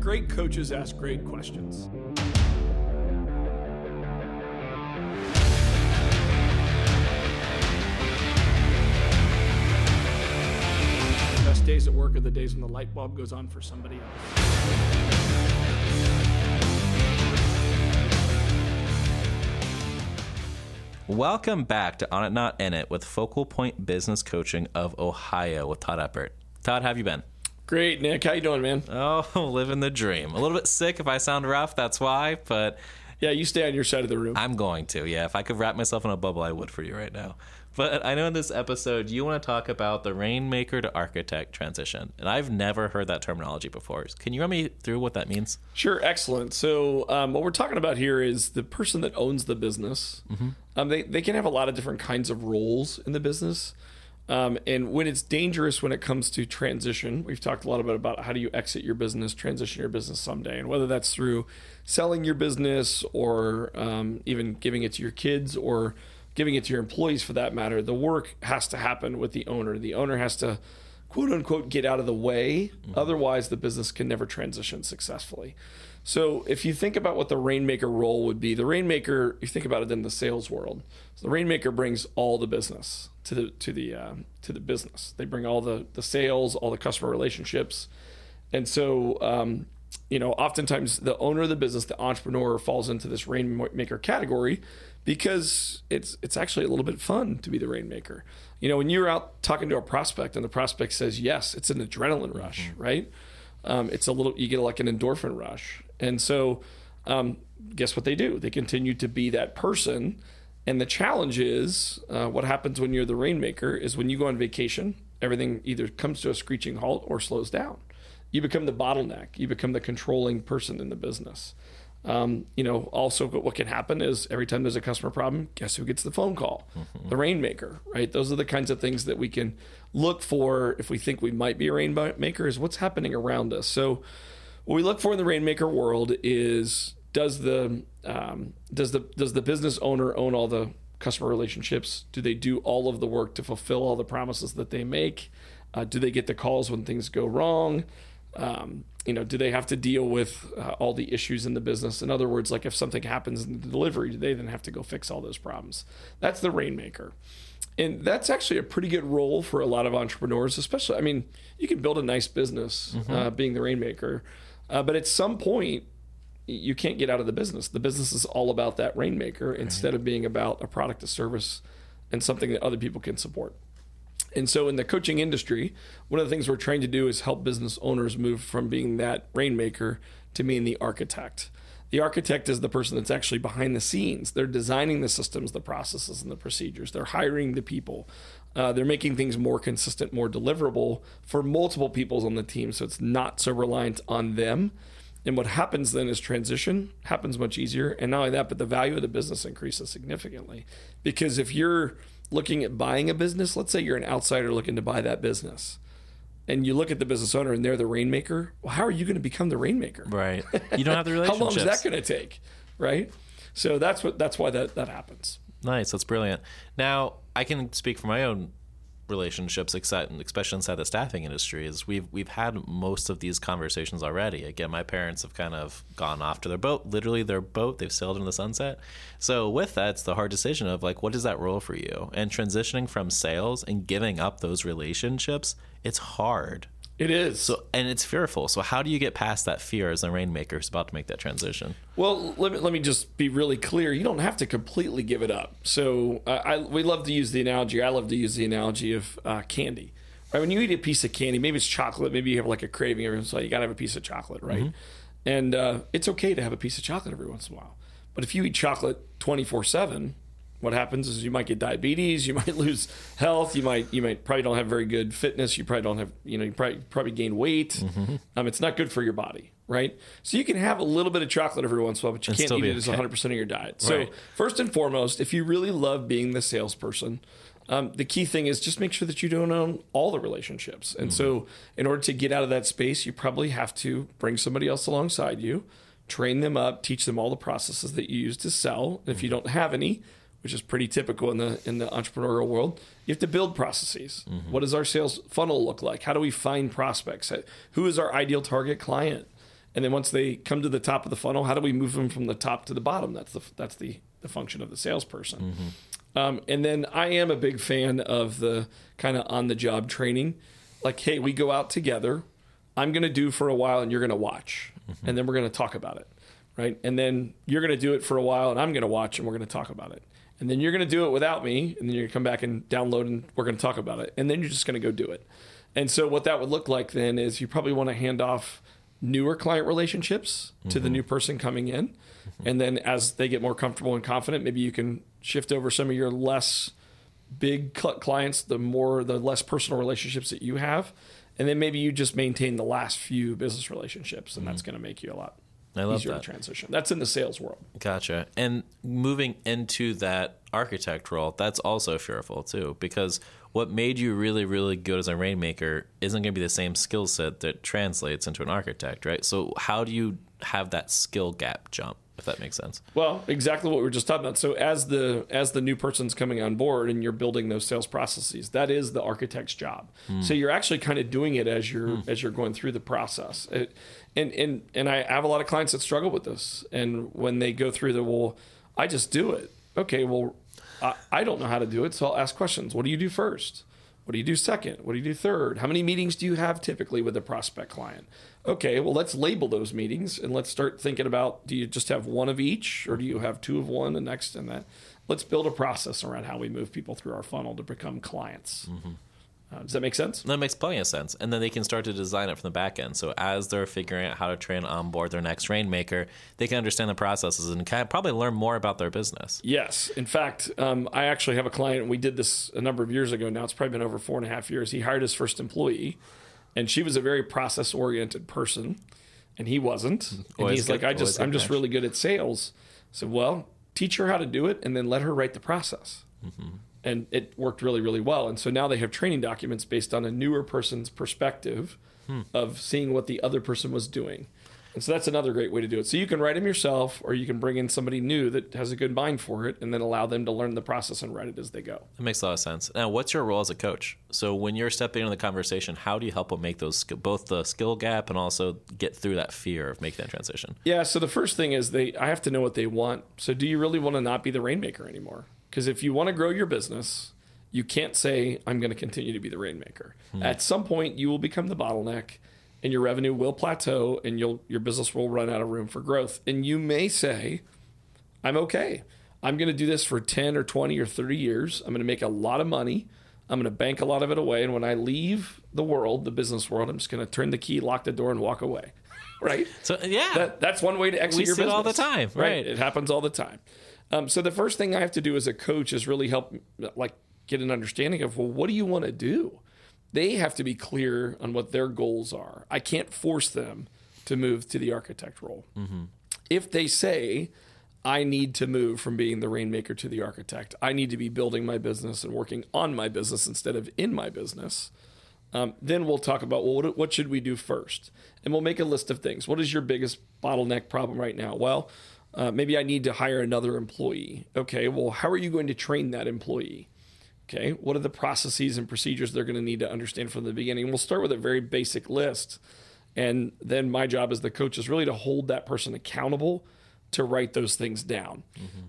Great coaches ask great questions. Best days at work are the days when the light bulb goes on for somebody else. Welcome back to On It Not In It with Focal Point Business Coaching of Ohio with Todd Eppert. Todd, how have you been? Great, Nick. How you doing, man? Oh, living the dream. A little bit sick if I sound rough, that's why, but Yeah, you stay on your side of the room. I'm going to. Yeah, if I could wrap myself in a bubble, I would for you right now. But I know in this episode you want to talk about the rainmaker to architect transition, and I've never heard that terminology before. Can you run me through what that means? Sure, excellent. So, um, what we're talking about here is the person that owns the business. Um, they, they can have a lot of different kinds of roles in the business. Um, and when it's dangerous when it comes to transition, we've talked a lot about, about how do you exit your business, transition your business someday, and whether that's through selling your business or um, even giving it to your kids or giving it to your employees for that matter, the work has to happen with the owner. The owner has to quote unquote get out of the way. Otherwise, the business can never transition successfully. So, if you think about what the rainmaker role would be, the rainmaker, you think about it in the sales world. So the rainmaker brings all the business to the to the uh, to the business. They bring all the the sales, all the customer relationships, and so um, you know, oftentimes the owner of the business, the entrepreneur, falls into this rainmaker category because it's it's actually a little bit fun to be the rainmaker. You know, when you're out talking to a prospect and the prospect says yes, it's an adrenaline rush, right? Um, it's a little you get like an endorphin rush, and so um, guess what they do? They continue to be that person. And the challenge is uh, what happens when you're the rainmaker is when you go on vacation, everything either comes to a screeching halt or slows down. You become the bottleneck. You become the controlling person in the business. Um, you know, also what can happen is every time there's a customer problem, guess who gets the phone call? The rainmaker, right? Those are the kinds of things that we can look for if we think we might be a rainmaker is what's happening around us. So what we look for in the rainmaker world is does the um, does the does the business owner own all the customer relationships? Do they do all of the work to fulfill all the promises that they make? Uh, do they get the calls when things go wrong? Um, you know, do they have to deal with uh, all the issues in the business? In other words, like if something happens in the delivery, do they then have to go fix all those problems? That's the rainmaker. And that's actually a pretty good role for a lot of entrepreneurs, especially. I mean, you can build a nice business uh, being the rainmaker, uh, but at some point, you can't get out of the business. The business is all about that rainmaker instead of being about a product, a service, and something that other people can support. And so, in the coaching industry, one of the things we're trying to do is help business owners move from being that rainmaker to being the architect. The architect is the person that's actually behind the scenes. They're designing the systems, the processes, and the procedures. They're hiring the people. Uh, they're making things more consistent, more deliverable for multiple peoples on the team. So it's not so reliant on them. And what happens then is transition happens much easier. And not only that, but the value of the business increases significantly. Because if you're looking at buying a business, let's say you're an outsider looking to buy that business, and you look at the business owner and they're the rainmaker, well, how are you going to become the rainmaker? Right. You don't have the relationship. How long is that going to take? Right. So that's what that's why that, that happens. Nice. That's brilliant. Now, I can speak for my own relationships, especially inside the staffing industry, is we've we've had most of these conversations already. Again, my parents have kind of gone off to their boat, literally their boat. They've sailed into the sunset. So with that, it's the hard decision of like, what is that role for you? And transitioning from sales and giving up those relationships, it's hard. It is. So and it's fearful. So how do you get past that fear as a rainmaker who's about to make that transition? Well, let me, let me just be really clear. You don't have to completely give it up. So uh, I we love to use the analogy. I love to use the analogy of uh, candy. Right? When you eat a piece of candy, maybe it's chocolate. Maybe you have like a craving every once in a while. You got to have a piece of chocolate, right? And uh, it's okay to have a piece of chocolate every once in a while. But if you eat chocolate twenty four seven, what happens is you might get diabetes, you might lose health, you might you might probably don't have very good fitness, you probably don't have you know you probably probably gain weight. Um, it's not good for your body, right? So you can have a little bit of chocolate every once in a while, but you And can't eat it as 100 percent of your diet. So Right. first and foremost, if you really love being the salesperson. Um, the key thing is just make sure that you don't own all the relationships. And so, in order to get out of that space, you probably have to bring somebody else alongside you, train them up, teach them all the processes that you use to sell. And if you don't have any, which is pretty typical in the in the entrepreneurial world, you have to build processes. Mm-hmm. What does our sales funnel look like? How do we find prospects? Who is our ideal target client? And then once they come to the top of the funnel, how do we move them from the top to the bottom? That's the that's the the function of the salesperson. Mm-hmm. Um, and then I am a big fan of the kind of on the job training. Like, hey, we go out together. I'm going to do for a while and you're going to watch. Mm-hmm. And then we're going to talk about it. Right. And then you're going to do it for a while and I'm going to watch and we're going to talk about it. And then you're going to do it without me. And then you're going to come back and download and we're going to talk about it. And then you're just going to go do it. And so what that would look like then is you probably want to hand off newer client relationships to the mm-hmm. new person coming in. Mm-hmm. And then as they get more comfortable and confident, maybe you can shift over some of your less big cl- clients, the more the less personal relationships that you have. And then maybe you just maintain the last few business relationships and that's mm-hmm. going to make you a lot I love easier that. to transition. That's in the sales world. Gotcha. And moving into that architect role, that's also fearful too, because what made you really, really good as a rainmaker isn't going to be the same skill set that translates into an architect, right? So how do you have that skill gap jump, if that makes sense? Well, exactly what we were just talking about. So as the as the new person's coming on board and you're building those sales processes, that is the architect's job. Hmm. So you're actually kind of doing it as you're hmm. as you're going through the process. It, and and and I have a lot of clients that struggle with this. And when they go through the well, I just do it. Okay, well, I, I don't know how to do it, so I'll ask questions. What do you do first? What do you do second? What do you do third? How many meetings do you have typically with a prospect client? Okay, well, let's label those meetings and let's start thinking about do you just have one of each or do you have two of one and next and that? Let's build a process around how we move people through our funnel to become clients. Mm-hmm. Uh, does that make sense? That makes plenty of sense. And then they can start to design it from the back end. So as they're figuring out how to train on board their next rainmaker, they can understand the processes and kind of probably learn more about their business. Yes. In fact, um, I actually have a client, and we did this a number of years ago now. It's probably been over four and a half years. He hired his first employee, and she was a very process oriented person, and he wasn't. And Always he's good- like, I just, I'm just match. really good at sales. I said, well, teach her how to do it, and then let her write the process. And it worked really, really well. And so now they have training documents based on a newer person's perspective hmm. of seeing what the other person was doing. And so that's another great way to do it. So you can write them yourself, or you can bring in somebody new that has a good mind for it, and then allow them to learn the process and write it as they go. That makes a lot of sense. Now, what's your role as a coach? So when you're stepping into the conversation, how do you help them make those both the skill gap and also get through that fear of making that transition? Yeah. So the first thing is they, I have to know what they want. So do you really want to not be the rainmaker anymore? Because if you want to grow your business, you can't say I'm going to continue to be the rainmaker. Hmm. At some point, you will become the bottleneck, and your revenue will plateau, and you'll your business will run out of room for growth. And you may say, I'm okay. I'm going to do this for 10 or 20 or 30 years. I'm going to make a lot of money. I'm going to bank a lot of it away. And when I leave the world, the business world, I'm just going to turn the key, lock the door, and walk away. right? So yeah, That, that's one way to exit We your business. all the time, right. It happens all the time. Um, so the first thing I have to do as a coach is really help, like, get an understanding of well, what do you want to do? They have to be clear on what their goals are. I can't force them to move to the architect role. If they say, I need to move from being the rainmaker to the architect, I need to be building my business and working on my business instead of in my business. Um, then we'll talk about well, what, what should we do first, and we'll make a list of things. What is your biggest bottleneck problem right now? Well, uh, maybe I need to hire another employee. Okay, well, how are you going to train that employee? Okay, what are the processes and procedures they're going to need to understand from the beginning? We'll start with a very basic list, and then my job as the coach is really to hold that person accountable to write those things down.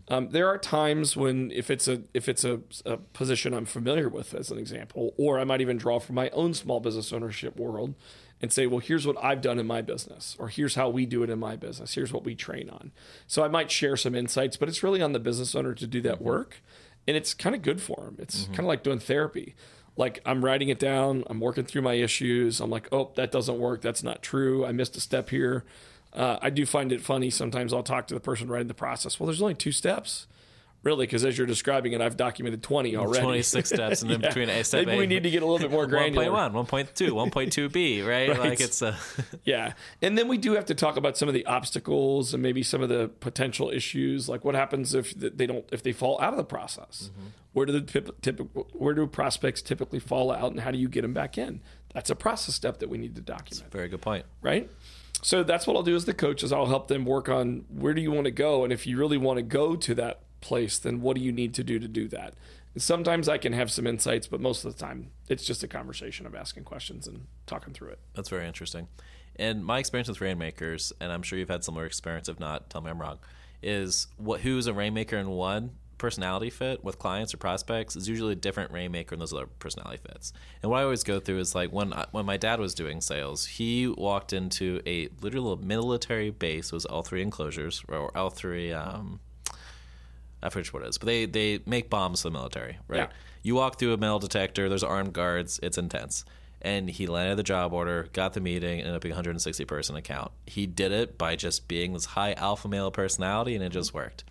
Um, there are times when if it's a if it's a, a position I'm familiar with, as an example, or I might even draw from my own small business ownership world and say, well, here's what I've done in my business, or here's how we do it in my business. Here's what we train on. So I might share some insights, but it's really on the business owner to do that work, and it's kind of good for them. It's kind of like doing therapy. Like I'm writing it down, I'm working through my issues. I'm like, oh, that doesn't work. That's not true. I missed a step here. Uh, I do find it funny. Sometimes I'll talk to the person right in the process. Well, there's only two steps, really, because as you're describing it, I've documented 20 already. 26 steps and in Yeah. between a step Maybe A. we need to get a little bit more granular. 1.1, 1.2, 1.2b, right? Right. Like it's a Yeah. And then we do have to talk about some of the obstacles and maybe some of the potential issues. Like what happens if they don't, if they fall out of the process? Where do the tip, typical, where do prospects typically fall out and how do you get them back in? That's a process step that we need to document very good point. right? So that's what I'll do as the coach is I'll help them work on where do you want to go, and if you really want to go to that place, then what do you need to do to do that? And sometimes I can have some insights, but most of the time it's just a conversation of asking questions and talking through it. That's very interesting. And my experience with rainmakers, and I'm sure you've had similar experience. If not, tell me I'm wrong. Is what who's a rainmaker in one personality fit with clients or prospects is usually a different rainmaker than those other personality fits. And what I always go through is like when I, when my dad was doing sales, he walked into a literal military base. It was L three enclosures or L three. Um, I forget what it is, but they they make bombs for the military, right? Yeah. You walk through a metal detector. There's armed guards. It's intense. And he landed the job order, got the meeting, ended up being 160 person account. He did it by just being this high alpha male personality, and it just worked.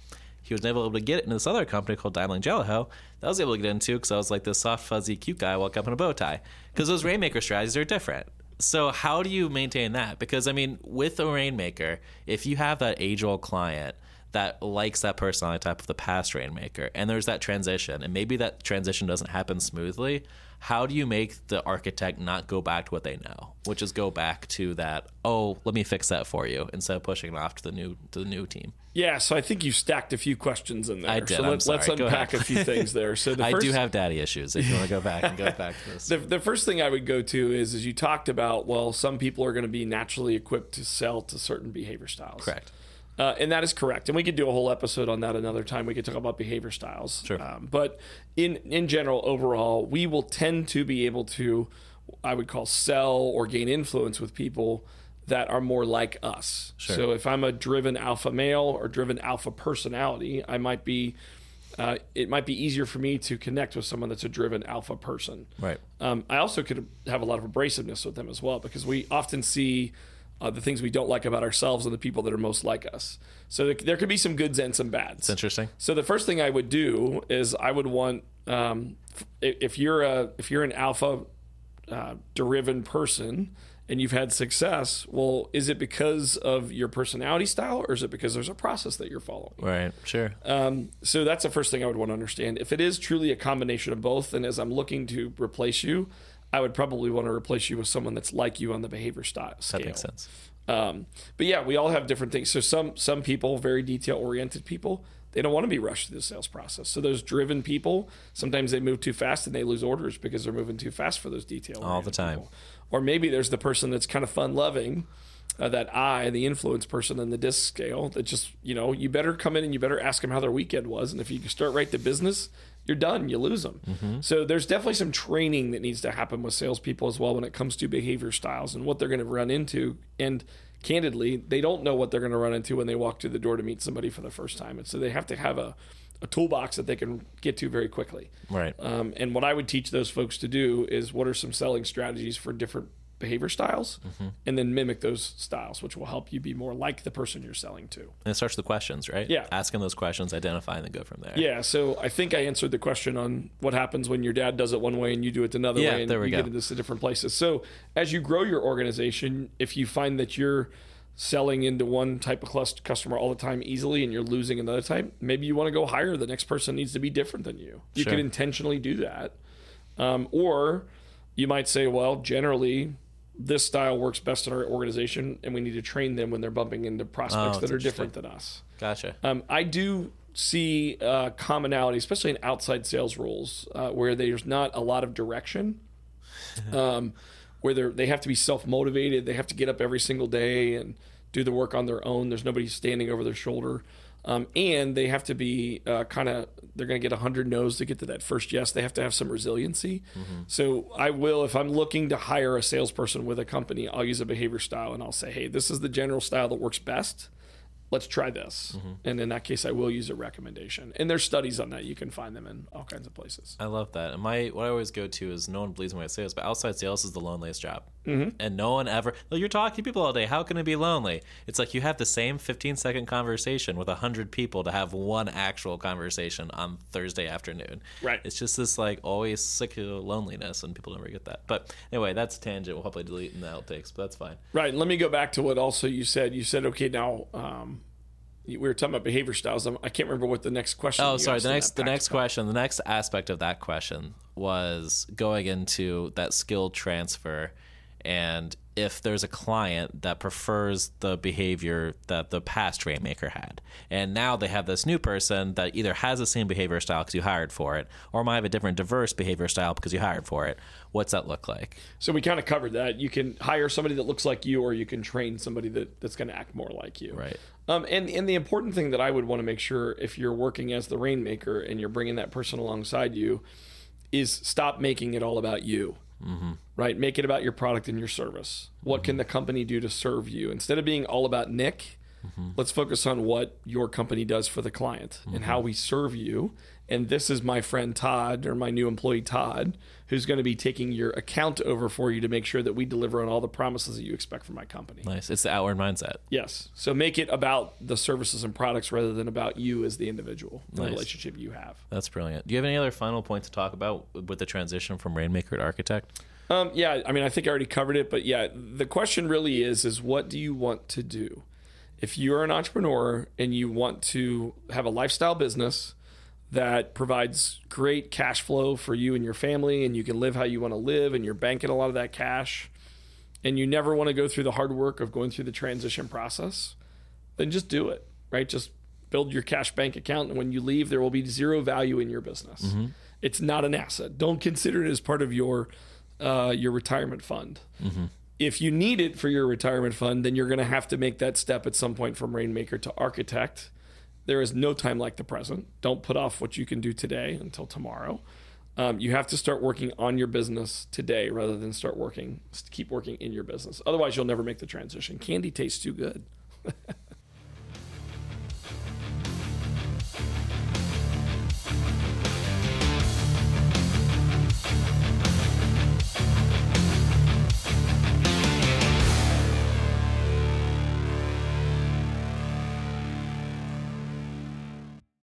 He was never able to get it in this other company called Daimler Jellicoe that I was able to get into because I was like this soft, fuzzy, cute guy walk up in a bow tie. Because those rainmaker strategies are different. So how do you maintain that? Because I mean, with a rainmaker, if you have that age old client that likes that personality type of the past rainmaker, and there's that transition, and maybe that transition doesn't happen smoothly, how do you make the architect not go back to what they know, which is go back to that? Oh, let me fix that for you instead of pushing it off to the new to the new team. Yeah, so I think you stacked a few questions in there. I did, So let, let's unpack a few things there. So the I first, do have daddy issues. If you want to go back and go back to this, the, the first thing I would go to is, is you talked about, well, some people are going to be naturally equipped to sell to certain behavior styles. correct. Uh, and that is correct. And we could do a whole episode on that another time. We could talk about behavior styles. Sure. Um, but in in general, overall, we will tend to be able to, I would call, sell or gain influence with people that are more like us. So if I'm a driven alpha male or driven alpha personality, I might be. Uh, it might be easier for me to connect with someone that's a driven alpha person. Right. Um, I also could have a lot of abrasiveness with them as well because we often see uh, the things we don't like about ourselves and the people that are most like us. So there, there could be some goods and some bads. It's interesting. So the first thing I would do is I would want um, f- if you're a if you're an alpha uh, driven person and you've had success, well, is it because of your personality style or is it because there's a process that you're following? Right. Sure. Um, so that's the first thing I would want to understand. If it is truly a combination of both, and as I'm looking to replace you, I would probably want to replace you with someone that's like you on the behavior style scale. that makes sense. Um, but yeah, we all have different things. So some some people, very detail oriented people, they don't want to be rushed through the sales process. So those driven people, sometimes they move too fast and they lose orders because they're moving too fast for those detail All the time. Or maybe there's the person that's kind of fun loving. Uh, that I, the influence person in the DISC scale, that just you know, you better come in and you better ask them how their weekend was, and if you can start right to business, you're done. You lose them. Mm-hmm. So there's definitely some training that needs to happen with salespeople as well when it comes to behavior styles and what they're going to run into. And candidly, they don't know what they're going to run into when they walk through the door to meet somebody for the first time. And so they have to have a, a toolbox that they can get to very quickly. Right. Um, and what I would teach those folks to do is what are some selling strategies for different behavior styles, Mm-hmm. and then mimic those styles, which will help you be more like the person you're selling to. And it starts with the questions, right? Yeah. Asking those questions, identify, and then go from there. Yeah, so I think I answered the question on what happens when your dad does it one way and you do it another Yeah, way, and there we you go. get into some different places. So as you grow your organization, if you find that you're selling into one type of customer all the time easily and you're losing another type, maybe you want to go higher. The next person needs to be different than you. You Sure. can intentionally do that, um, or you might say, well, generally. This style works best in our organization, and we need to train them when they're bumping into prospects Oh, that are different than us. Gotcha. Um, I do see uh, commonality, especially in outside sales roles, uh, where there's not a lot of direction. Um, where they they have to be self motivated, they have to get up every single day and do the work on their own. There's nobody standing over their shoulder, um, and they have to be uh, kind of they're going to get hundred no's to get to that first yes. They have to have some resiliency. So I will, if I'm looking to hire a salesperson with a company, I'll use a behavior style and I'll say, hey, this is the general style that works best let's try this. And in that case, I will use a recommendation. And there's studies on that. You can find them in all kinds of places. I love that. And my what I always go to is no one believes in what I say, this, but outside sales is the loneliest job. Mm-hmm. And no one ever. Well, you're talking to people all day. How can it be lonely? It's like you have the same 15 second conversation with hundred people to have one actual conversation on Thursday afternoon. Right. It's just this like always sick of loneliness, and people never get that. But anyway, that's a tangent. We'll probably delete in the outtakes, but that's fine. Right. And let me go back to what also you said. You said, okay, now um, we were talking about behavior styles. I'm- I can't remember what the next question. Oh, sorry. The next, the next question, the next aspect of that question was going into that skill transfer, and if there's a client that prefers the behavior that the past rainmaker had and now they have this new person that either has the same behavior style because you hired for it or might have a different diverse behavior style because you hired for it what's that look like So we kind of covered that. You can hire somebody that looks like you, or you can train somebody that, that's going to act more like you. Right. Um, and and the important thing that I would want to make sure if you're working as the rainmaker and you're bringing that person alongside you, is stop making it all about you. Mm-hmm. Right. Make it about your product and your service. What can the company do to serve you instead of being all about Nick? Let's focus on what your company does for the client and how we serve you. And this is my friend Todd or my new employee Todd, who's going to be taking your account over for you to make sure that we deliver on all the promises that you expect from my company. nice it's the outward mindset Yes. So make it about the services and products rather than about you as the individual, the Nice. relationship you have. that's brilliant do you have any other final point to talk about with the transition from rainmaker to architect Um, yeah, I mean, I think I already covered it, but yeah, the question really is: is what do you want to do? If you're an entrepreneur and you want to have a lifestyle business that provides great cash flow for you and your family, and you can live how you want to live, and you're banking a lot of that cash, and you never want to go through the hard work of going through the transition process, then just do it, right? Just build your cash bank account, and when you leave, there will be zero value in your business. It's not an asset. Don't consider it as part of your uh, your retirement fund. If you need it for your retirement fund, then you're going to have to make that step at some point from rainmaker to architect. There is no time like the present. Don't put off what you can do today until tomorrow. Um, you have to start working on your business today rather than start working, keep working in your business. Otherwise, you'll never make the transition. Candy tastes too good.